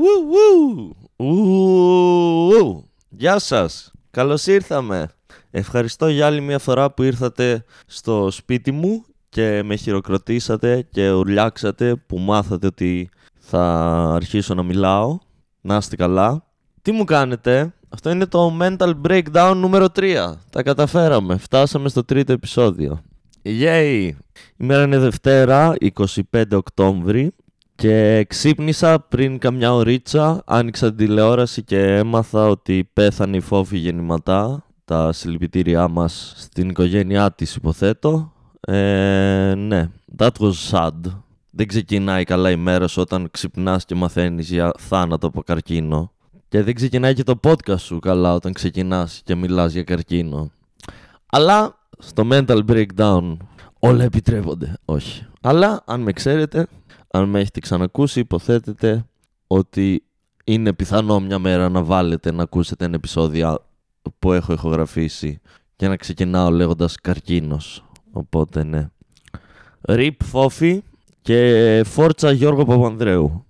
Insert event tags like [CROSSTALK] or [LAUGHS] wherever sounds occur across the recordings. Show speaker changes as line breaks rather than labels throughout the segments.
Ου, ου, ου, ου. Γεια σας, καλώς ήρθαμε. Ευχαριστώ για άλλη μια φορά που ήρθατε στο σπίτι μου και με χειροκροτήσατε και ουρλιάξατε που μάθατε ότι θα αρχίσω να μιλάω. Να είστε καλά. Τι μου κάνετε, αυτό είναι το Mental Breakdown νούμερο 3. Τα καταφέραμε, φτάσαμε στο τρίτο επεισόδιο. Yay! Η μέρα είναι Δευτέρα, 25 Οκτώβρη και ξύπνησα πριν καμιά ωρίτσα, άνοιξα την τηλεόραση και έμαθα ότι πέθανε η Φόφη γεννηματά, τα συλληπιτήριά μας στην οικογένειά της υποθέτω. Ε, ναι, that was sad. Δεν ξεκινάει καλά η μέρα σου όταν ξυπνάς και μαθαίνεις για θάνατο από καρκίνο. Και δεν ξεκινάει και το podcast σου καλά όταν ξεκινάς και μιλάς για καρκίνο. Αλλά στο mental breakdown όλα επιτρέπονται. Όχι. Αλλά αν με ξέρετε, αν με έχετε ξανακούσει, υποθέτετε ότι είναι πιθανό μια μέρα να βάλετε να ακούσετε ένα επεισόδιο που έχω ηχογραφήσει και να ξεκινάω λέγοντας καρκίνος. Οπότε ναι. Ρίπ Φόφι και Φόρτσα Γιώργο Παπανδρέου.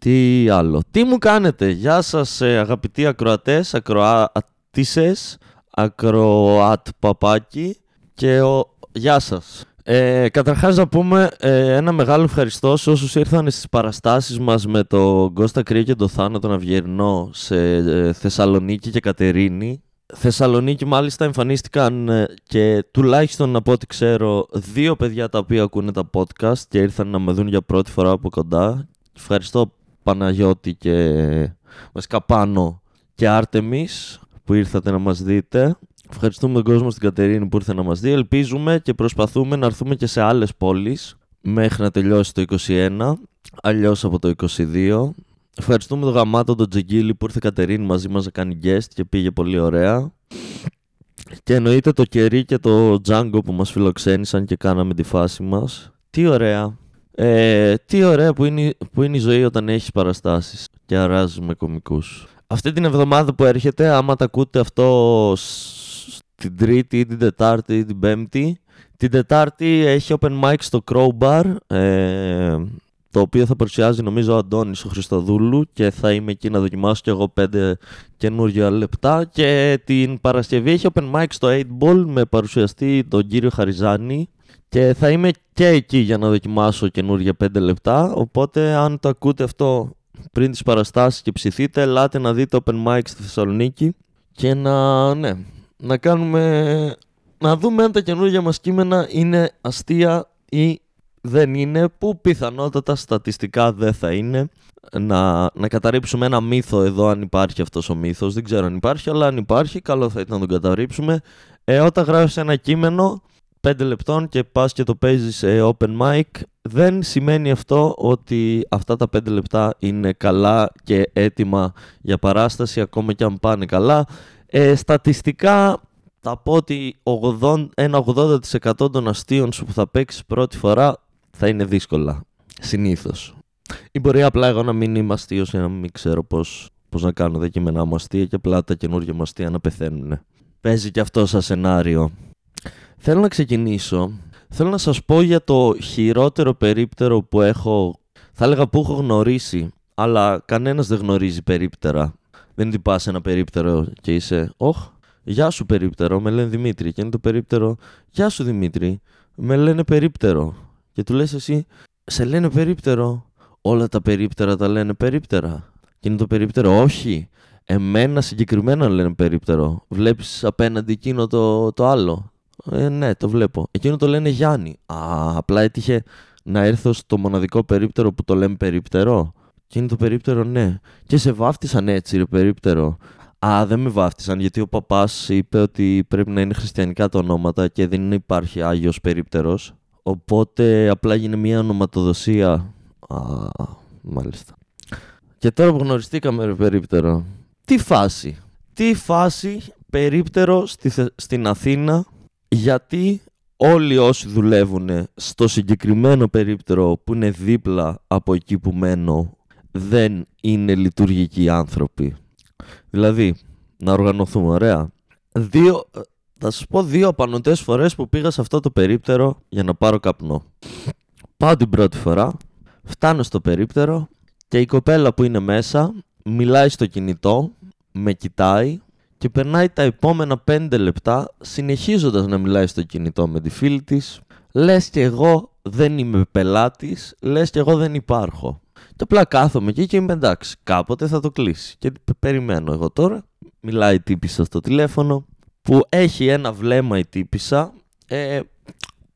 Τι άλλο. Τι μου κάνετε; Γεια σας ε, αγαπητοί ακροατές, ακροατήσες, ακροατ παπάκι και ο... γεια σας. Ε, καταρχάς να πούμε ε, ένα μεγάλο ευχαριστώ σε όσους ήρθαν στις παραστάσεις μας με το Κώστα Κρύο και το Θάνο τον Αυγερνό σε ε, Θεσσαλονίκη και Κατερίνη. Θεσσαλονίκη μάλιστα εμφανίστηκαν ε, και τουλάχιστον από ό,τι ξέρω δύο παιδιά τα οποία ακούνε τα podcast και ήρθαν να με δουν για πρώτη φορά από κοντά. Ευχαριστώ Παναγιώτη και βασικά Πάνο και Άρτεμις που ήρθατε να μας δείτε. Ευχαριστούμε τον κόσμο στην Κατερίνη που ήρθε να μας δει. Ελπίζουμε και προσπαθούμε να έρθουμε και σε άλλες πόλεις μέχρι να τελειώσει το 21, αλλιώς από το 22. Ευχαριστούμε τον γαμάτο τον Τζεγγίλη που ήρθε Κατερίνη μαζί μας να κάνει guest και πήγε πολύ ωραία. Και εννοείται το κερί και το Django που μας φιλοξένησαν και κάναμε τη φάση μας. Τι ωραία. Ε, τι ωραία που είναι, που είναι η ζωή όταν έχεις παραστάσεις και αράζεις με κομικούς. Αυτή την εβδομάδα που έρχεται, άμα τα ακούτε αυτό την Τρίτη ή την Τετάρτη ή την Πέμπτη, την Τετάρτη έχει open mic στο Crowbar, ε, το οποίο θα παρουσιάζει νομίζω ο Αντώνης ο Χριστοδούλου και θα είμαι εκεί να δοκιμάσω κι εγώ πέντε καινούργια λεπτά. Και την Παρασκευή έχει open mic στο 8 Ball με παρουσιαστή τον κύριο Χαριζάνη. Και θα είμαι και εκεί για να δοκιμάσω καινούργια 5 λεπτά. Οπότε, αν το ακούτε αυτό πριν τις παραστάσεις και ψηθείτε, ελάτε να δείτε open mic στη Θεσσαλονίκη. Και να, ναι, να κάνουμε, να δούμε αν τα καινούργια μας κείμενα είναι αστεία ή δεν είναι, που πιθανότατα στατιστικά δεν θα είναι. Να, να καταρρύψουμε ένα μύθο εδώ αν υπάρχει αυτός ο μύθος, δεν ξέρω αν υπάρχει, αλλά αν υπάρχει καλό θα ήταν να τον καταρρύψουμε. Ε, όταν γράφεις ένα κείμενο, 5 λεπτών και πας και το παίζεις σε open mic δεν σημαίνει αυτό ότι αυτά τα 5 λεπτά είναι καλά και έτοιμα για παράσταση ακόμα και αν πάνε καλά. Ε, στατιστικά θα πω ότι 80, ένα 80% των αστείων σου που θα παίξεις πρώτη φορά θα είναι δύσκολα. Συνήθως. Ή μπορεί απλά εγώ να μην είμαι αστείος για να μην ξέρω πώς, πώς να κάνω τα κείμενά μου αστεία και απλά τα καινούργια μου αστεία να πεθαίνουν. Παίζει και αυτό σαν σενάριο. Θέλω να ξεκινήσω. Θέλω να σας πω για το χειρότερο περίπτερο που έχω, θα έλεγα που έχω γνωρίσει, αλλά κανένας δεν γνωρίζει περίπτερα. Δεν την πας ένα περίπτερο και είσαι, όχ, γεια σου περίπτερο, με λένε Δημήτρη. Και είναι το περίπτερο, γεια σου Δημήτρη, με λένε περίπτερο. Και του λες εσύ, σε λένε περίπτερο. Όλα τα περίπτερα τα λένε περίπτερα. Και είναι το περίπτερο, όχι. Εμένα συγκεκριμένα λένε περίπτερο. Βλέπεις απέναντι εκείνο το, το άλλο. Ε, ναι, το βλέπω. Εκείνο το λένε Γιάννη. Α, απλά έτυχε να έρθω στο μοναδικό περίπτερο που το λέμε περίπτερο. Και είναι το περίπτερο, ναι. Και σε βάφτισαν έτσι, ρε περίπτερο. Α, δεν με βάφτισαν γιατί ο παπάς είπε ότι πρέπει να είναι χριστιανικά τα ονόματα και δεν υπάρχει Άγιος περίπτερος. Οπότε απλά έγινε μια ονοματοδοσία. Α, μάλιστα. Και τώρα που γνωριστήκαμε, ρε περίπτερο. Τι φάση; Τι φάση περίπτερο στη, στην Αθήνα γιατί όλοι όσοι δουλεύουν στο συγκεκριμένο περίπτερο που είναι δίπλα από εκεί που μένω δεν είναι λειτουργικοί άνθρωποι. Δηλαδή, να οργανωθούμε, ωραία. Δύο, θα σας πω δύο απανοτές φορές που πήγα σε αυτό το περίπτερο για να πάρω καπνό. Πάω την πρώτη φορά, φτάνω στο περίπτερο Και η κοπέλα που είναι μέσα μιλάει στο κινητό, με κοιτάει και περνάει τα επόμενα 5 λεπτά συνεχίζοντας να μιλάει στο κινητό με τη φίλη της. Λες και εγώ δεν είμαι πελάτης, λες και εγώ δεν υπάρχω. Και απλά κάθομαι εκεί και είμαι εντάξει, κάποτε θα το κλείσει. Και περιμένω εγώ τώρα, μιλάει η τύπησα στο τηλέφωνο, που έχει ένα βλέμμα η τύπησα, ε,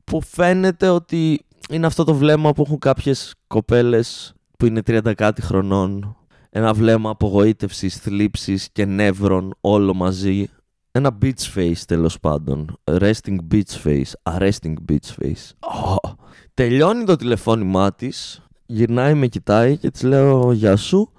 που φαίνεται ότι είναι αυτό το βλέμμα που έχουν κάποιες κοπέλες που είναι 30 κάτι χρονών. Ένα βλέμμα απογοήτευσης, θλίψης και νεύρων όλο μαζί. Ένα beach face τέλος πάντων. Resting beach face. Arresting beach face. Oh. Τελειώνει το τηλεφώνημά της, γυρνάει με κοιτάει και της λέω Γεια σου.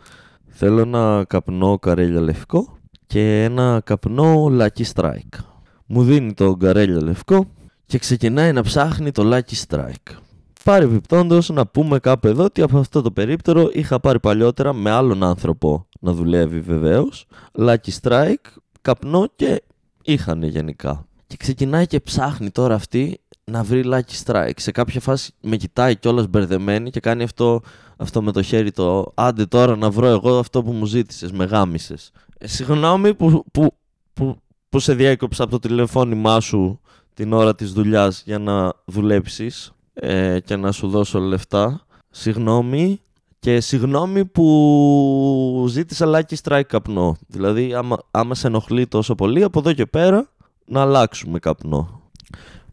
Θέλω ένα καπνό καρέλια λευκό και ένα καπνό Lucky Strike. Μου δίνει το καρέλια λευκό και ξεκινάει να ψάχνει το Lucky Strike. Πάρει επιπτόντω να πούμε κάπου εδώ ότι από αυτό το περίπτερο είχα πάρει παλιότερα με άλλον άνθρωπο να δουλεύει βεβαίως. Lucky Strike, καπνό και είχαν γενικά. Και ξεκινάει και ψάχνει τώρα αυτή να βρει Lucky Strike. Σε κάποια φάση με κοιτάει κιόλας μπερδεμένη και κάνει αυτό, αυτό με το χέρι το άντε τώρα να βρω εγώ αυτό που μου ζήτησες, με γάμισες. Ε, συγγνώμη που, που, που, που σε διέκοψα από το τηλεφώνημά σου την ώρα της δουλειάς για να δουλέψεις ε, και να σου δώσω λεφτά. Συγγνώμη και συγγνώμη που ζήτησα Lucky Strike καπνό. Δηλαδή άμα, άμα σε ενοχλεί τόσο πολύ από εδώ και πέρα να αλλάξουμε καπνό.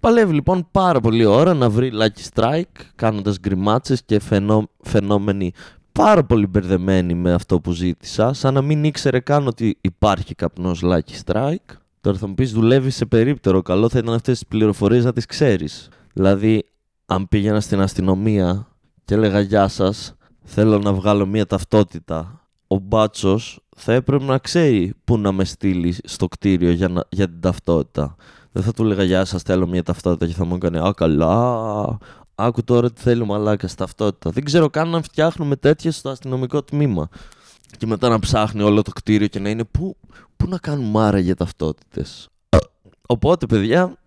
Παλεύει λοιπόν πάρα πολύ ώρα να βρει Lucky Strike κάνοντας γκριμάτσες και φαινό, φαινόμενοι πάρα πολύ μπερδεμένοι με αυτό που ζήτησα σαν να μην ήξερε καν ότι υπάρχει καπνός Lucky Strike. Τώρα θα μου πεις δουλεύεις σε περίπτερο, καλό θα ήταν αυτές τις πληροφορίες να τις ξέρεις. Δηλαδή αν πήγαινα στην αστυνομία και έλεγα γεια σας, θέλω να βγάλω μία ταυτότητα, ο μπάτσος θα έπρεπε να ξέρει πού να με στείλει στο κτίριο για, να, για την ταυτότητα. Δεν θα του έλεγα γεια σας, θέλω μία ταυτότητα και θα μου έκανε «Α, καλά, άκου τώρα τι θέλει μαλάκας ταυτότητα». Δεν ξέρω καν να φτιάχνουμε τέτοιες στο αστυνομικό τμήμα. Και μετά να ψάχνει όλο το κτίριο και να είναι πού, πού να κάνουμε άρα για ταυτότητες; Οπότε, παιδιά,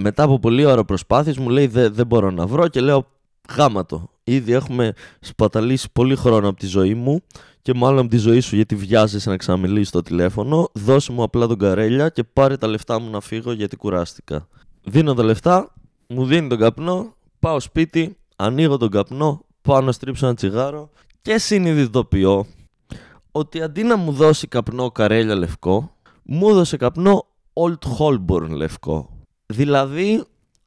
μετά από πολλή ώρα προσπάθειες μου λέει δεν, δεν μπορώ να βρω και λέω γάμα το. Ήδη έχουμε σπαταλήσει πολύ χρόνο από τη ζωή μου και μάλλον από τη ζωή σου γιατί βιάζεσαι να ξαναμιλήσεις στο τηλέφωνο. Δώσε μου απλά τον καρέλια και πάρε τα λεφτά μου να φύγω γιατί κουράστηκα. Δίνω τα λεφτά, μου δίνει τον καπνό, πάω σπίτι, ανοίγω τον καπνό, πάω να στρίψω ένα τσιγάρο και συνειδητοποιώ ότι αντί να μου δώσει καπνό καρέλια λευκό, μου έδωσε καπνό Old Holborn λευκό. Δηλαδή,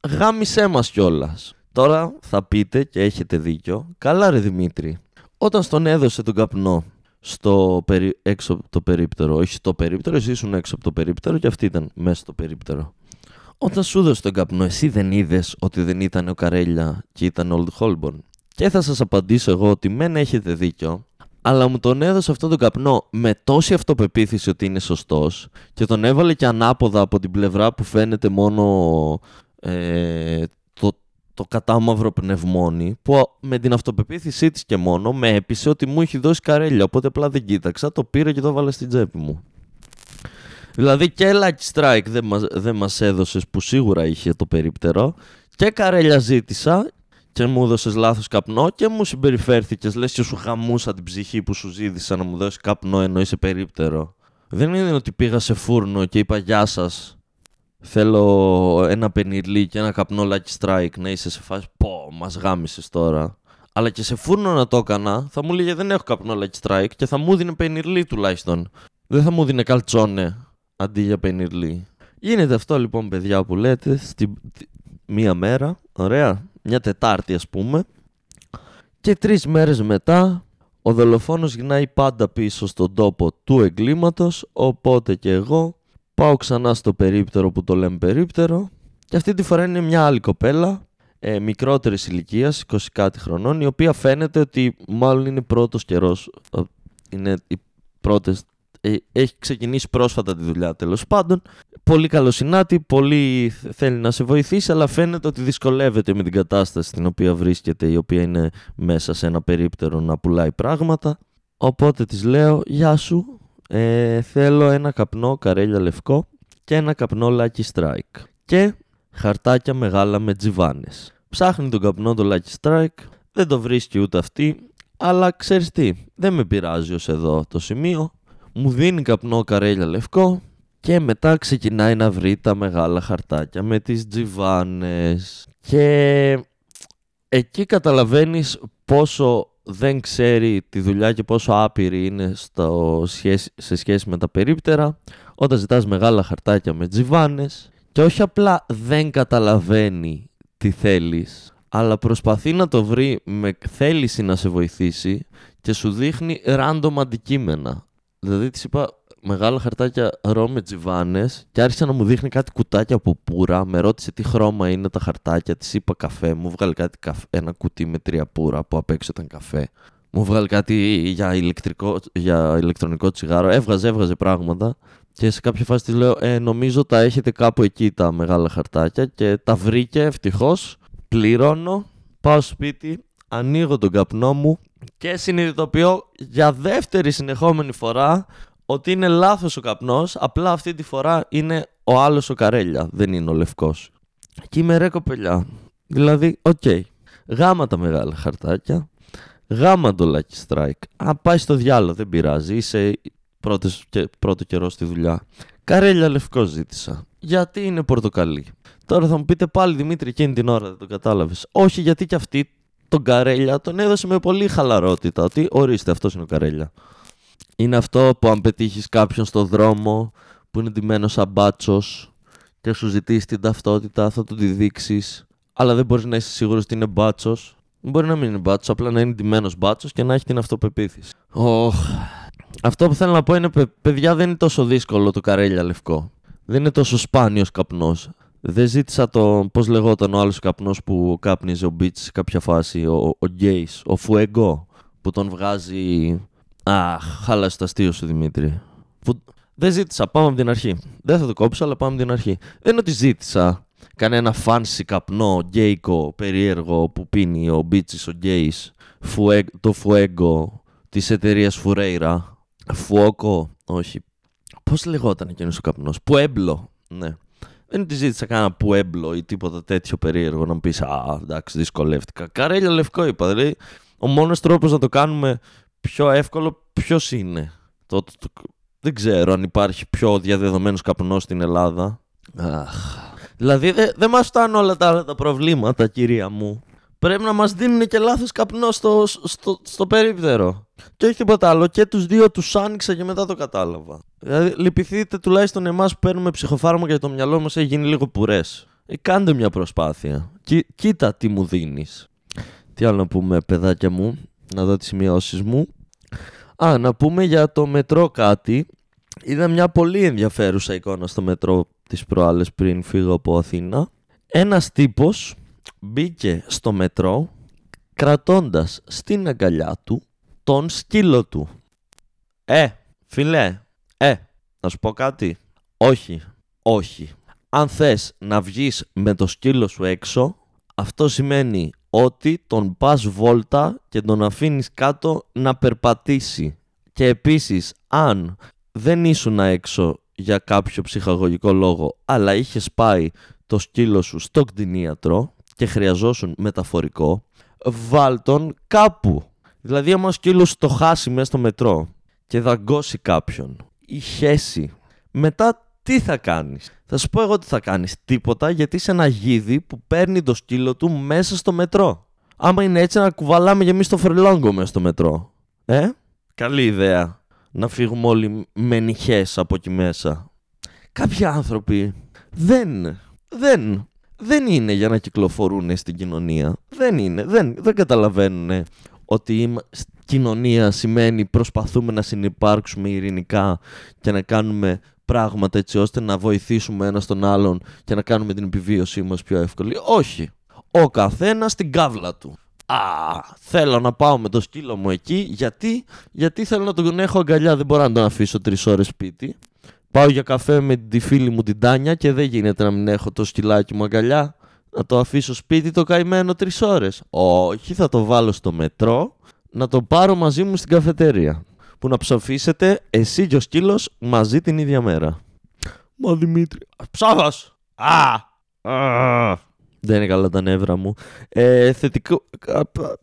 γάμισέ μας κιόλας. Τώρα θα πείτε και έχετε δίκιο. Καλά ρε Δημήτρη. Όταν στον έδωσε τον καπνό στο περί... έξω από το περίπτερο, όχι στο περίπτερο, εσύ ήσουν έξω από το περίπτερο και αυτή ήταν μέσα στο περίπτερο. Όταν σου έδωσε τον καπνό, εσύ δεν είδες ότι δεν ήταν ο Καρέλια και ήταν ο Old Holborn. Και θα σας απαντήσω εγώ ότι μεν έχετε δίκιο, αλλά μου τον έδωσε αυτό τον καπνό με τόση αυτοπεποίθηση ότι είναι σωστός και τον έβαλε και ανάποδα από την πλευρά που φαίνεται μόνο ε, το, το κατάμαυρο πνευμόνι που με την αυτοπεποίθησή της και μόνο με έπεισε ότι μου έχει δώσει καρέλια οπότε απλά δεν κοίταξα, το πήρα και το έβαλε στην τσέπη μου. Δηλαδή και Lucky Strike δεν μας, δεν μας έδωσες που σίγουρα είχε το περίπτερο και καρέλια ζήτησα και μου έδωσες λάθος καπνό και μου συμπεριφέρθηκες. Λες και σου χαμούσα την ψυχή που σου ζήτησα να μου δώσεις καπνό ενώ είσαι περίπτερο. Δεν είναι ότι πήγα σε φούρνο και είπα Γεια σας. Θέλω ένα πενιρλί και ένα καπνό Lucky Strike να είσαι σε φάση. Πω, μας γάμισες τώρα. Αλλά και σε φούρνο να το έκανα, θα μου λέγε Δεν έχω καπνό Lucky Strike και θα μου δίνει πενιρλί τουλάχιστον. Δεν θα μου δίνει καλτσόνε αντί για πενιρλί. Γίνεται αυτό λοιπόν, παιδιά, που λέτε, στη μία μέρα. Ωραία μια Τετάρτη ας πούμε και τρεις μέρες μετά ο δολοφόνος γυρνάει πάντα πίσω στον τόπο του εγκλήματος οπότε και εγώ πάω ξανά στο περίπτερο που το λέμε περίπτερο και αυτή τη φορά είναι μια άλλη κοπέλα ε, μικρότερης ηλικίας, 20 κάτι χρονών, η οποία φαίνεται ότι μάλλον είναι πρώτος καιρός. Ε, είναι οι πρώτες ε, έχει ξεκινήσει πρόσφατα τη δουλειά τέλος πάντων. Πολύ καλοσυνάτη, πολύ θέλει να σε βοηθήσει, αλλά φαίνεται ότι δυσκολεύεται με την κατάσταση στην οποία βρίσκεται, η οποία είναι μέσα σε ένα περίπτερο να πουλάει πράγματα. Οπότε της λέω, γεια σου, ε, θέλω ένα καπνό καρέλια λευκό και ένα καπνό Lucky Strike. Και χαρτάκια μεγάλα με τζιβάνες. Ψάχνει τον καπνό το Lucky Strike, δεν το βρίσκει ούτε αυτή, Αλλά ξέρεις τι, δεν με πειράζει ως εδώ το σημείο. Μου δίνει καπνό καρέλια λευκό και μετά ξεκινάει να βρει τα μεγάλα χαρτάκια με τις τζιβάνες. Και εκεί καταλαβαίνεις πόσο δεν ξέρει τη δουλειά και πόσο άπειρη είναι στο σε σχέση με τα περίπτερα όταν ζητάς μεγάλα χαρτάκια με τζιβάνες και όχι απλά δεν καταλαβαίνει τι θέλεις αλλά προσπαθεί να το βρει με θέληση να σε βοηθήσει και σου δείχνει random αντικείμενα. Δηλαδή της είπα μεγάλα χαρτάκια ρο με τζιβάνες και άρχισε να μου δείχνει κάτι κουτάκια από πουρα. Με ρώτησε τι χρώμα είναι τα χαρτάκια. Της είπα καφέ. Μου βγάλει κάτι καφέ, ένα κουτί με τρία πουρα που απ' έξω ήταν καφέ. Μου βγάλει κάτι για, ηλεκτρικό, για ηλεκτρονικό τσιγάρο. Έβγαζε, έβγαζε πράγματα. Και σε κάποια φάση της λέω: ε, Νομίζω τα έχετε κάπου εκεί τα μεγάλα χαρτάκια. Και τα βρήκε ευτυχώς. Πληρώνω. Πάω σπίτι. Ανοίγω τον καπνό μου και συνειδητοποιώ για δεύτερη συνεχόμενη φορά ότι είναι λάθος ο καπνός, απλά αυτή τη φορά είναι ο άλλος ο Καρέλια, δεν είναι ο Λευκός. Και είμαι ρε κοπελιά. Δηλαδή, οκ, okay, γάμα τα μεγάλα χαρτάκια, γάμα το Lucky Strike. Ας πάει στο διάολο, δεν πειράζει, είσαι πρώτος, πρώτο καιρό στη δουλειά. Καρέλια λευκός ζήτησα. Γιατί είναι πορτοκαλί; Τώρα θα μου πείτε πάλι Δημήτρη εκείνη την ώρα δεν το κατάλαβες. Όχι γιατί και αυτή τον Καρέλια τον έδωσε με πολύ χαλαρότητα. Ότι ορίστε αυτός είναι ο Καρέλια. Είναι αυτό που αν πετύχεις κάποιον στο δρόμο που είναι ντυμένος σαν μπάτσος και σου ζητήσει την ταυτότητα, θα του τη δείξεις. Αλλά δεν μπορείς να είσαι σίγουρος ότι είναι μπάτσος. Μπορεί να μην είναι μπάτσος, απλά να είναι ντυμένος μπάτσος και να έχει την αυτοπεποίθηση. Oh. Αυτό που θέλω να πω είναι, παιδιά, δεν είναι τόσο δύσκολο το καρέλια λευκό. Δεν είναι τόσο σπάνιος καπνός. Δεν ζήτησα το. Πώς λεγόταν ο άλλος καπνός που κάπνιζε ο Μπίτς σε κάποια φάση, ο, ο Γκέις, ο Φουέγκο, που τον βγάζει Αχ, χάλασε το αστείο σου Δημήτρη. Που... Δεν ζήτησα, πάμε από την αρχή. Δεν θα το κόψω, αλλά πάμε από την αρχή. Δεν είναι ότι ζήτησα κανένα fancy καπνό, γκέικο, περίεργο που πίνει ο Μπίτσι, ο Γκέις, το φουέγκο της εταιρείας Φουρέιρα. Φουόκο, όχι. Πώς λεγόταν εκείνος ο καπνός, Πουέμπλο, ναι. Δεν είναι ότι ζήτησα κανένα πουέμπλο ή τίποτα τέτοιο περίεργο να μου πεις Α, εντάξει, δυσκολεύτηκα. Καρέλια λευκό είπα. Δηλαδή, ο μόνος τρόπος να το κάνουμε πιο εύκολο ποιος είναι. Το, το, δεν ξέρω αν υπάρχει πιο διαδεδομένος καπνός στην Ελλάδα. Αχ. Δηλαδή δεν δε μας φτάνουν όλα τα άλλα τα προβλήματα, κυρία μου. Πρέπει να μας δίνουν και λάθος καπνό στο, στο, στο περίπτερο. Και όχι τίποτα άλλο. Και τους δύο τους άνοιξα και μετά το κατάλαβα. Δηλαδή λυπηθείτε τουλάχιστον εμάς που παίρνουμε ψυχοφάρμακα και το μυαλό μας έχει γίνει λίγο πουρές. Ε, κάντε μια προσπάθεια. κοίτα τι μου δίνεις. Τι άλλο να πούμε παιδάκια μου να δω τις σημειώσεις μου. Α, να πούμε για το μετρό κάτι. Είδα μια πολύ ενδιαφέρουσα εικόνα στο μετρό τις προάλλες πριν φύγω από Αθήνα. Ένας τύπος μπήκε στο μετρό κρατώντας στην αγκαλιά του τον σκύλο του. Ε, φιλέ, ε, να σου πω κάτι. Όχι, όχι. Αν θες να βγεις με το σκύλο σου έξω, αυτό σημαίνει ότι τον πας βόλτα και τον αφήνεις κάτω να περπατήσει. Και επίσης, αν δεν ήσουν έξω για κάποιο ψυχαγωγικό λόγο, αλλά είχες πάει το σκύλο σου στο κτηνίατρο και χρειαζόσουν μεταφορικό, βάλ τον κάπου. Δηλαδή, άμα ο σκύλος το χάσει μέσα στο μετρό και δαγκώσει κάποιον ή χέσει, μετά τι θα κάνεις; Θα σου πω εγώ τι θα κάνεις. Τίποτα γιατί είσαι ένα γίδι που παίρνει το σκύλο του μέσα στο μετρό. Άμα είναι έτσι να κουβαλάμε και εμείς το φρελόγκο μέσα στο μετρό. Ε, καλή ιδέα. Να φύγουμε όλοι με νυχές από εκεί μέσα. Κάποιοι άνθρωποι δεν, δεν, δεν είναι για να κυκλοφορούν στην κοινωνία. Δεν είναι, δεν, δεν καταλαβαίνουν ότι η κοινωνία σημαίνει προσπαθούμε να συνεπάρξουμε ειρηνικά και να κάνουμε πράγματα έτσι ώστε να βοηθήσουμε ένα τον άλλον και να κάνουμε την επιβίωσή μας πιο εύκολη. Όχι. Ο καθένας στην κάβλα του. Α, θέλω να πάω με το σκύλο μου εκεί. Γιατί, γιατί θέλω να τον έχω αγκαλιά. Δεν μπορώ να τον αφήσω τρεις ώρες σπίτι. Πάω για καφέ με τη φίλη μου την Τάνια και δεν γίνεται να μην έχω το σκυλάκι μου αγκαλιά. Να το αφήσω σπίτι το καημένο τρεις ώρες. Όχι, θα το βάλω στο μετρό να το πάρω μαζί μου στην καφετέρια που να ψοφήσετε εσύ και ο σκύλος μαζί την ίδια μέρα. Μα Δημήτρη. Ψάφα! Α! Δεν είναι καλά τα νεύρα μου. Ε, θετικό,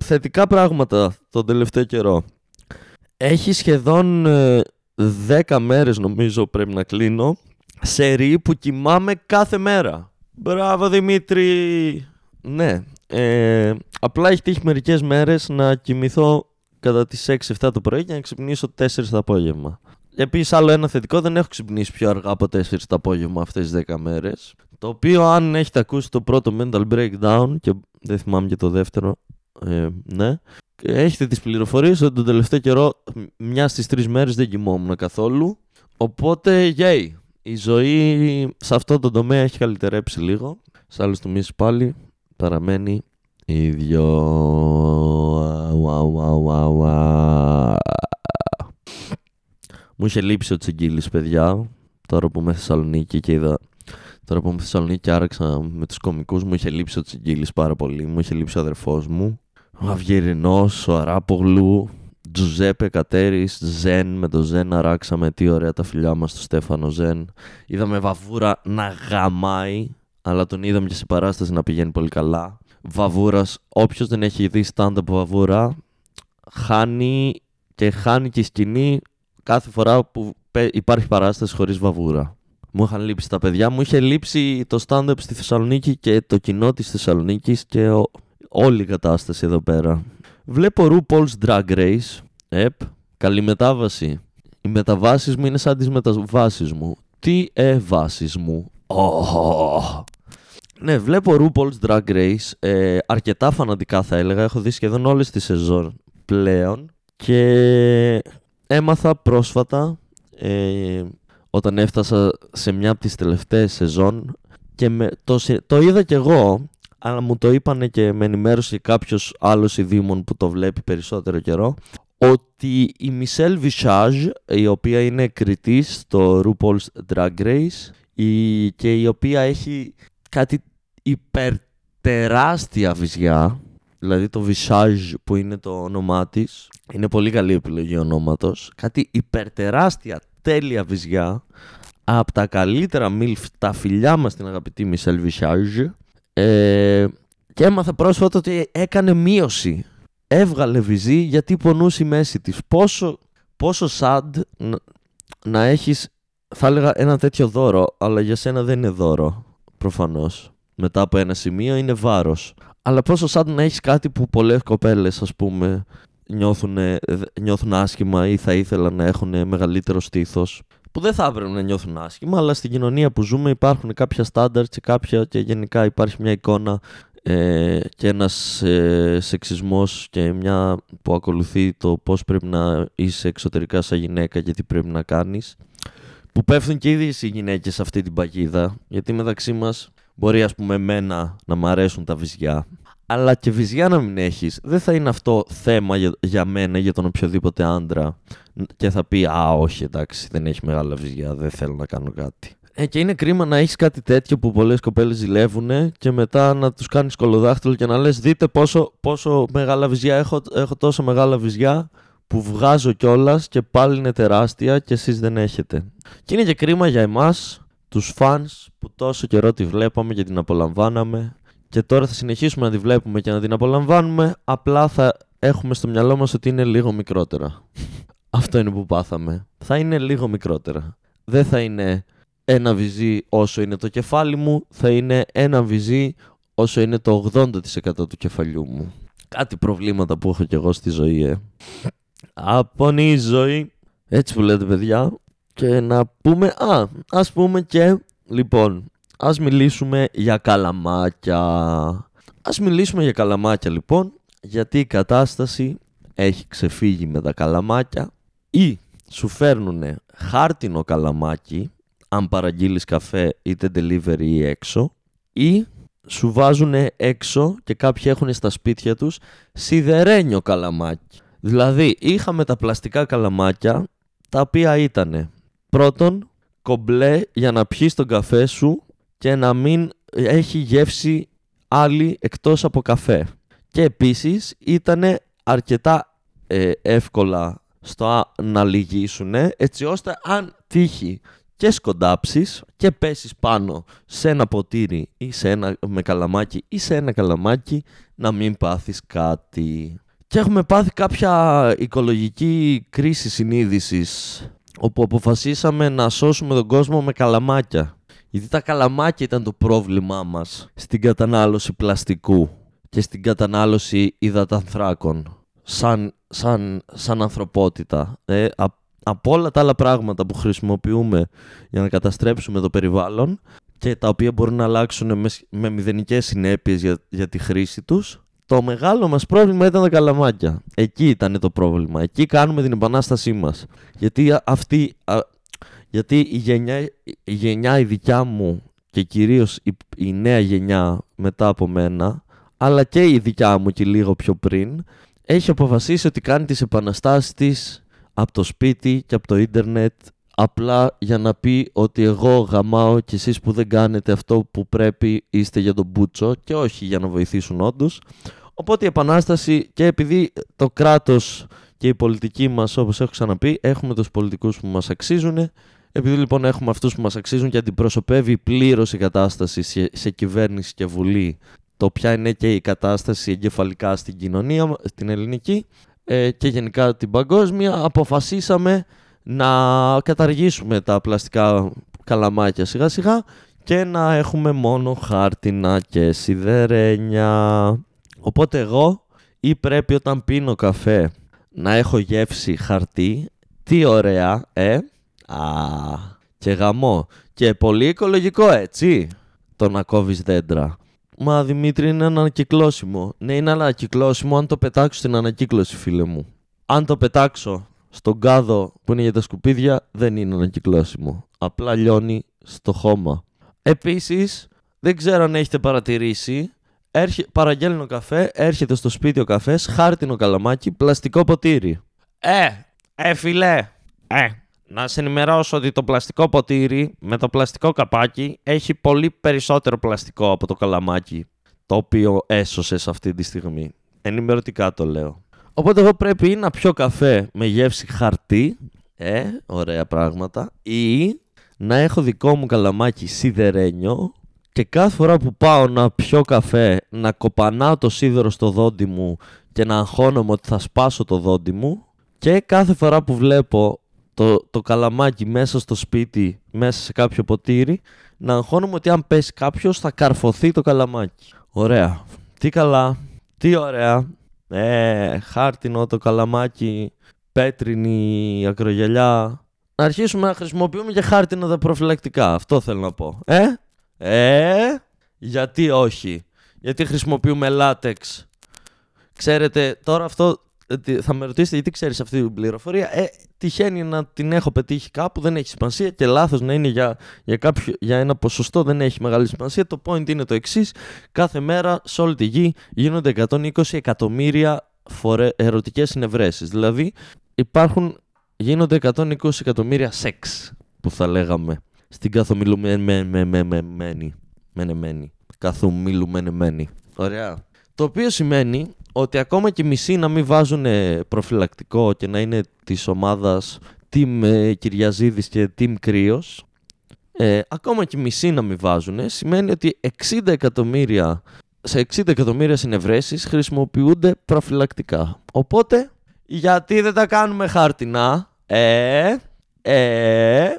θετικά πράγματα τον τελευταίο καιρό. Έχει σχεδόν 10 μέρες νομίζω πρέπει να κλείνω σε ρί που κοιμάμαι κάθε μέρα. Μπράβο Δημήτρη! Ναι, ε, απλά έχει τύχει μερικές μέρες να κοιμηθώ κατά τις 6-7 το πρωί και να ξυπνήσω 4 το απόγευμα. Επίσης, άλλο ένα θετικό, δεν έχω ξυπνήσει πιο αργά από 4 το απόγευμα αυτές τι 10 μέρες. Το οποίο, αν έχετε ακούσει το πρώτο mental breakdown, και δεν θυμάμαι και το δεύτερο, ε, ναι, έχετε τις πληροφορίες ότι τον τελευταίο καιρό, μια στις τρεις μέρες δεν κοιμόμουν καθόλου. Οπότε, γεια Η ζωή σε αυτό το τομέα έχει καλυτερέψει λίγο. Σε άλλους τομείς πάλι παραμένει ίδιο. Μου είχε λείψει ο Τσιγκίλης, παιδιά. Τώρα που είμαι Θεσσαλονίκη και είδα. Τώρα που είμαι Θεσσαλονίκη και άραξα με τους κομικούς μου είχε λείψει ο Τσιγκίλης πάρα πολύ. Μου είχε λείψει ο αδερφός μου. Ο Αυγερινός, ο Αράπογλου, Τζουζέπε Κατέρης, Ζεν. Με το Ζεν αράξαμε τι ωραία τα φιλιά μας στο Στέφανο Ζεν. Είδαμε Βαβούρα να γαμάει, αλλά τον είδαμε και σε παράσταση να πηγαίνει πολύ καλά. Βαβούρας, όποιος δεν έχει δει stand-up Βαβούρα, χάνει και χάνει και η σκηνή κάθε φορά που υπάρχει παράσταση χωρίς βαβούρα. Μου είχαν λείψει τα παιδιά, μου είχε λείψει το stand-up στη Θεσσαλονίκη και το κοινό της Θεσσαλονίκης και όλη η κατάσταση εδώ πέρα. Βλέπω RuPaul's Drag Race. Επ, καλή μετάβαση. Οι μεταβάσεις μου είναι σαν τις μεταβάσεις μου. Τι εβάσεις μου. Oh. Ναι, βλέπω RuPaul's Drag Race. Ε, αρκετά φανατικά θα έλεγα. Έχω δει σχεδόν όλες τις σεζόν πλέον. Και έμαθα πρόσφατα ε, όταν έφτασα σε μια από τις τελευταίες σεζόν και με, το, το είδα κι εγώ αλλά μου το είπανε και με ενημέρωσε κάποιος άλλος ειδήμων που το βλέπει περισσότερο καιρό ότι η Michelle Visage η οποία είναι κριτής στο RuPaul's Drag Race η, και η οποία έχει κάτι υπερτεράστια βυζιά δηλαδή το Visage που είναι το όνομά της. Είναι πολύ καλή επιλογή ονόματος. Κάτι υπερτεράστια τέλεια βυζιά από τα καλύτερα μιλφ τα φιλιά μας την αγαπητή Μισελ Visage ε, και έμαθα πρόσφατα ότι έκανε μείωση. Έβγαλε βυζί γιατί πονούσε η μέση της. Πόσο, πόσο sad να, να έχεις, θα έλεγα ένα τέτοιο δώρο, αλλά για σένα δεν είναι δώρο, προφανώς. Μετά από ένα σημείο είναι βάρος. Αλλά πόσο σαν να έχεις κάτι που πολλές κοπέλες, ας πούμε, νιώθουν, νιώθουν άσχημα ή θα ήθελαν να έχουν μεγαλύτερο στήθος. Που δεν θα έπρεπε να νιώθουν άσχημα, αλλά στην κοινωνία που ζούμε υπάρχουν κάποια στάνταρτ και κάποια και γενικά υπάρχει μια εικόνα ε, και ένας ε, σεξισμός και μια που ακολουθεί το πώς πρέπει να είσαι εξωτερικά σαν γυναίκα και τι πρέπει να κάνεις που πέφτουν και οι οι γυναίκες σε αυτή την παγίδα γιατί μεταξύ μας Μπορεί, ας πούμε, εμένα να μ' αρέσουν τα βυζιά, αλλά και βυζιά να μην έχεις, δεν θα είναι αυτό θέμα για, για μένα, για τον οποιοδήποτε άντρα. Και θα πει, Α, όχι, εντάξει, δεν έχει μεγάλα βυζιά, δεν θέλω να κάνω κάτι. Ε, και είναι κρίμα να έχεις κάτι τέτοιο που πολλές κοπέλες ζηλεύουν και μετά να τους κάνεις κολοδάχτυλο και να λες: Δείτε πόσο, πόσο μεγάλα βυζιά έχω, έχω τόσο μεγάλα βυζιά που βγάζω κιόλας και πάλι είναι τεράστια και εσείς δεν έχετε. Και είναι και κρίμα για εμάς τους φανς που τόσο καιρό τη βλέπαμε και την απολαμβάναμε και τώρα θα συνεχίσουμε να τη βλέπουμε και να την απολαμβάνουμε απλά θα έχουμε στο μυαλό μας ότι είναι λίγο μικρότερα. [LAUGHS] Αυτό είναι που πάθαμε. Θα είναι λίγο μικρότερα. Δεν θα είναι ένα βυζί όσο είναι το κεφάλι μου, θα είναι ένα βυζί όσο είναι το 80% του κεφαλιού μου. Κάτι προβλήματα που έχω κι εγώ στη ζωή, ε. Απονή ζωή. Έτσι που λέτε παιδιά, και να πούμε, α, ας πούμε και, λοιπόν, ας μιλήσουμε για καλαμάκια. Ας μιλήσουμε για καλαμάκια λοιπόν, γιατί η κατάσταση έχει ξεφύγει με τα καλαμάκια ή σου φέρνουν χάρτινο καλαμάκι, αν παραγγείλεις καφέ είτε delivery ή έξω, ή σου βάζουν έξω και κάποιοι έχουν στα σπίτια τους σιδερένιο καλαμάκι. Δηλαδή είχαμε τα πλαστικά καλαμάκια τα οποία ήταν Πρώτον, κομπλέ για να πιείς τον καφέ σου και να μην έχει γεύση άλλη εκτός από καφέ. Και επίσης ήταν αρκετά ε, εύκολα στο να λυγίσουν έτσι ώστε αν τύχει και σκοντάψεις και πέσεις πάνω σε ένα ποτήρι ή σε ένα με καλαμάκι ή σε ένα καλαμάκι να μην πάθεις κάτι. Και έχουμε πάθει κάποια οικολογική κρίση συνείδησης όπου αποφασίσαμε να σώσουμε τον κόσμο με καλαμάκια. Γιατί τα καλαμάκια ήταν το πρόβλημά μας στην κατανάλωση πλαστικού και στην κατανάλωση υδατανθράκων σαν, σαν, σαν ανθρωπότητα. Ε, από όλα τα άλλα πράγματα που χρησιμοποιούμε για να καταστρέψουμε το περιβάλλον και τα οποία μπορούν να αλλάξουν με, με μηδενικές συνέπειες για, για τη χρήση τους, το μεγάλο μας πρόβλημα ήταν τα καλαμάκια. Εκεί ήταν το πρόβλημα. Εκεί κάνουμε την επανάστασή μας. Γιατί αυτή, γιατί η γενιά, η γενιά η δικιά μου και κυρίως η, η νέα γενιά μετά από μένα, αλλά και η δικιά μου και λίγο πιο πριν, έχει αποφασίσει ότι κάνει τις επαναστάσεις της από το σπίτι και από το ίντερνετ απλά για να πει ότι εγώ γαμάω και εσείς που δεν κάνετε αυτό που πρέπει είστε για τον μπούτσο και όχι για να βοηθήσουν όντως. Οπότε η Επανάσταση και επειδή το κράτος και η πολιτική μας όπως έχω ξαναπεί έχουμε τους πολιτικούς που μας αξίζουν επειδή λοιπόν έχουμε αυτούς που μας αξίζουν και αντιπροσωπεύει πλήρως η κατάσταση σε, σε κυβέρνηση και βουλή το ποια είναι και η κατάσταση εγκεφαλικά στην κοινωνία, στην ελληνική ε, και γενικά την παγκόσμια, αποφασίσαμε να καταργήσουμε τα πλαστικά καλαμάκια σιγά σιγά και να έχουμε μόνο χάρτινα και σιδερένια. Οπότε εγώ ή πρέπει όταν πίνω καφέ να έχω γεύση χαρτί, τι ωραία, ε, α, και γαμό. Και πολύ οικολογικό έτσι, το να κόβεις δέντρα. Μα Δημήτρη είναι ανακυκλώσιμο. Ναι, είναι ανακυκλώσιμο αν το πετάξω στην ανακύκλωση, φίλε μου. Αν το πετάξω στον κάδο που είναι για τα σκουπίδια, δεν είναι ανακυκλώσιμο. Απλά λιώνει στο χώμα. Επίσης, δεν ξέρω αν έχετε παρατηρήσει, έρχε, παραγγέλνω καφέ, έρχεται στο σπίτι ο καφές, χάρτινο καλαμάκι, πλαστικό ποτήρι. Ε, ε, φιλέ, ε, να σε ενημερώσω ότι το πλαστικό ποτήρι με το πλαστικό καπάκι έχει πολύ περισσότερο πλαστικό από το καλαμάκι το οποίο έσωσε σε αυτή τη στιγμή. Ενημερωτικά το λέω. Οπότε εγώ πρέπει να πιω καφέ με γεύση χαρτί, ε, ωραία πράγματα, ή να έχω δικό μου καλαμάκι σιδερένιο και κάθε φορά που πάω να πιω καφέ να κοπανάω το σίδερο στο δόντι μου και να αγχώνομαι ότι θα σπάσω το δόντι μου και κάθε φορά που βλέπω το, το καλαμάκι μέσα στο σπίτι, μέσα σε κάποιο ποτήρι, να αγχώνουμε ότι αν πέσει κάποιος θα καρφωθεί το καλαμάκι. Ωραία. Τι καλά. Τι ωραία. Ε, χάρτινο το καλαμάκι, πέτρινη ακρογελιά. Να αρχίσουμε να χρησιμοποιούμε και χάρτινα τα προφυλακτικά. Αυτό θέλω να πω. Ε, ε, γιατί όχι; Γιατί χρησιμοποιούμε λάτεξ. Ξέρετε, τώρα αυτό θα με ρωτήσετε γιατί ξέρεις αυτή την πληροφορία; Ε, τυχαίνει να την έχω πετύχει κάπου, δεν έχει σημασία και λάθος να είναι για, για, κάποιο, για ένα ποσοστό, δεν έχει μεγάλη σημασία. Το point είναι το εξής. Κάθε μέρα σε όλη τη γη γίνονται 120 εκατομμύρια φορε, ερωτικές συνευρέσεις. Δηλαδή υπάρχουν, γίνονται 120 εκατομμύρια σεξ που θα λέγαμε στην καθομιλουμένη. Καθομιλουμένη. Ωραία. Το οποίο σημαίνει ότι ακόμα και μισοί να μην βάζουν προφυλακτικό και να είναι της ομάδας Team ε, Κυριαζίδης και Team Κρύος, ε, ακόμα και μισοί να μην βάζουν, σημαίνει ότι 60 εκατομμύρια, σε 60 εκατομμύρια συνευρέσεις χρησιμοποιούνται προφυλακτικά. Οπότε, γιατί δεν τα κάνουμε χάρτινα, ε, ε,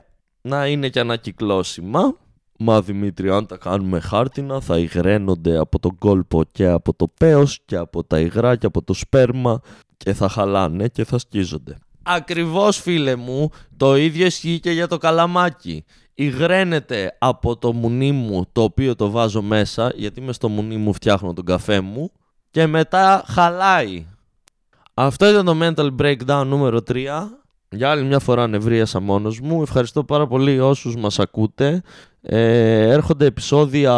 να είναι και ανακυκλώσιμα, Μα Δημήτρη, αν τα κάνουμε χάρτινα θα υγραίνονται από τον κόλπο και από το πέος και από τα υγρά και από το σπέρμα και θα χαλάνε και θα σκίζονται. Ακριβώς φίλε μου, το ίδιο ισχύει και για το καλαμάκι. Υγραίνεται από το μουνί μου το οποίο το βάζω μέσα γιατί μες στο μουνί μου φτιάχνω τον καφέ μου και μετά χαλάει. Αυτό ήταν το mental breakdown νούμερο 3. Για άλλη μια φορά νευρίασα μόνος μου. Ευχαριστώ πάρα πολύ όσους μας ακούτε. Ε, έρχονται επεισόδια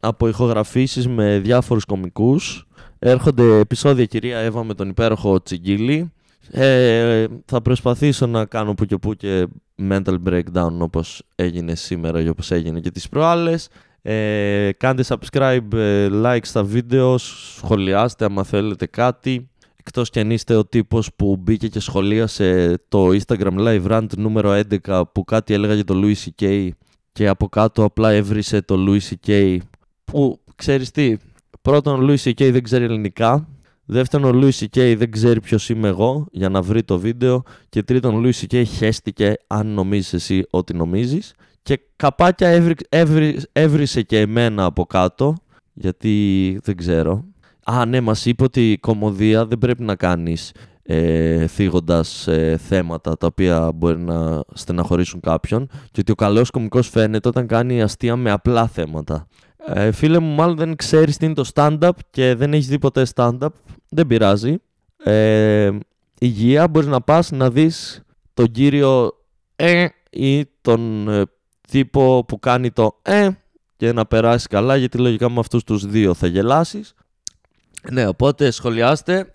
από ηχογραφήσεις με διάφορους κομικούς. Έρχονται επεισόδια κυρία Εύα με τον υπέροχο Τσιγκίλη. Ε, θα προσπαθήσω να κάνω που και που και mental breakdown όπως έγινε σήμερα και όπως έγινε και τις προάλλες. Ε, κάντε subscribe, ε, like στα βίντεο, σχολιάστε άμα θέλετε κάτι. Εκτός κι αν είστε ο τύπος που μπήκε και σχολίασε το Instagram Live Rant νούμερο 11 που κάτι έλεγα για το Louis C.K. και από κάτω απλά έβρισε το Louis C.K. που ξέρεις τι, πρώτον ο Louis C.K. δεν ξέρει ελληνικά Δεύτερον, ο Louis C.K. δεν ξέρει ποιος είμαι εγώ για να βρει το βίντεο. Και τρίτον, ο Louis C.K. χέστηκε αν νομίζεις εσύ ότι νομίζεις. Και καπάκια έβρι, έβρισε και εμένα από κάτω, γιατί δεν ξέρω. Α, ναι, μας είπε ότι η κομμωδία δεν πρέπει να κάνεις ε, θίγοντας ε, θέματα τα οποία μπορεί να στεναχωρήσουν κάποιον και ότι ο καλός κομικός φαίνεται όταν κάνει αστεία με απλά θέματα. Ε, φίλε μου, μάλλον δεν ξέρεις τι είναι το stand-up και δεν έχεις δει ποτέ stand-up. Δεν πειράζει. Ε, υγεία, μπορείς να πας να δεις τον κύριο ε ή τον ε, τύπο που κάνει το ε και να περάσεις καλά γιατί λογικά με αυτούς τους δύο θα γελάσεις. Ναι, οπότε σχολιάστε,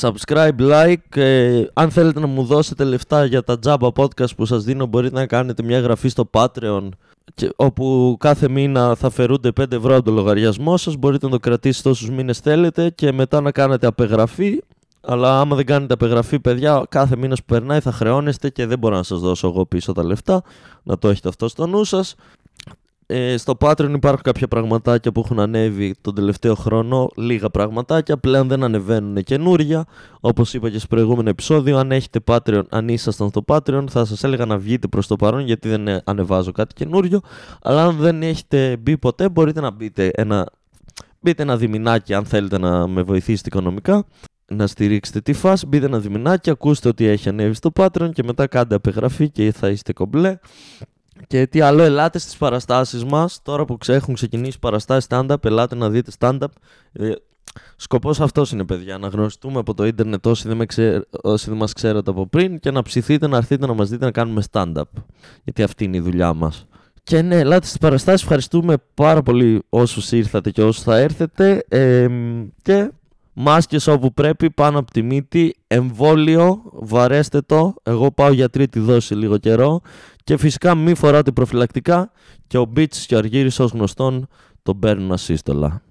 subscribe, like. Ε, αν θέλετε να μου δώσετε λεφτά για τα Jabba podcast που σας δίνω μπορείτε να κάνετε μια εγγραφή στο Patreon και, όπου κάθε μήνα θα φερούνται 5 ευρώ από το λογαριασμό σας. Μπορείτε να το κρατήσετε όσους μήνες θέλετε και μετά να κάνετε απεγραφή. Αλλά άμα δεν κάνετε απεγραφή, παιδιά, κάθε μήνας που περνάει θα χρεώνεστε και δεν μπορώ να σας δώσω εγώ πίσω τα λεφτά. Να το έχετε αυτό στο νου σας. Ε, στο Patreon υπάρχουν κάποια πραγματάκια που έχουν ανέβει τον τελευταίο χρόνο. Λίγα πραγματάκια. Πλέον δεν ανεβαίνουν καινούρια. Όπως είπα και στο προηγούμενο επεισόδιο, αν έχετε Patreon, αν ήσασταν στο Patreon, θα σας έλεγα να βγείτε προς το παρόν γιατί δεν ανεβάζω κάτι καινούριο. Αλλά αν δεν έχετε μπει ποτέ, μπορείτε να μπείτε ένα, μπείτε ένα διμηνάκι αν θέλετε να με βοηθήσετε οικονομικά. Να στηρίξετε τη φάση, μπείτε ένα διμηνάκι, ακούστε ότι έχει ανέβει στο Patreon και μετά κάντε απεγραφή και θα είστε κομπλέ. Και τι άλλο, ελάτε στις παραστάσεις μας, τώρα που έχουν ξεκινήσει παραστάσεις stand-up, ελάτε να δείτε stand-up. Ε, σκοπός αυτός είναι παιδιά, να γνωριστούμε από το ίντερνετ όσοι δεν, με ξέ... όσοι δεν μας ξέρετε από πριν και να ψηθείτε να έρθετε να μας δείτε να κάνουμε stand-up. Γιατί αυτή είναι η δουλειά μας. Και ναι, ελάτε στις παραστάσεις, ευχαριστούμε πάρα πολύ όσους ήρθατε και όσους θα έρθετε. Ε, και μάσκες όπου πρέπει πάνω από τη μύτη, εμβόλιο, βαρέστε το. Εγώ πάω για τρίτη δόση λίγο καιρό και φυσικά μη φοράτε προφυλακτικά και ο Μπίτς και ο Αργύρης ως γνωστόν τον παίρνουν ασύστολα.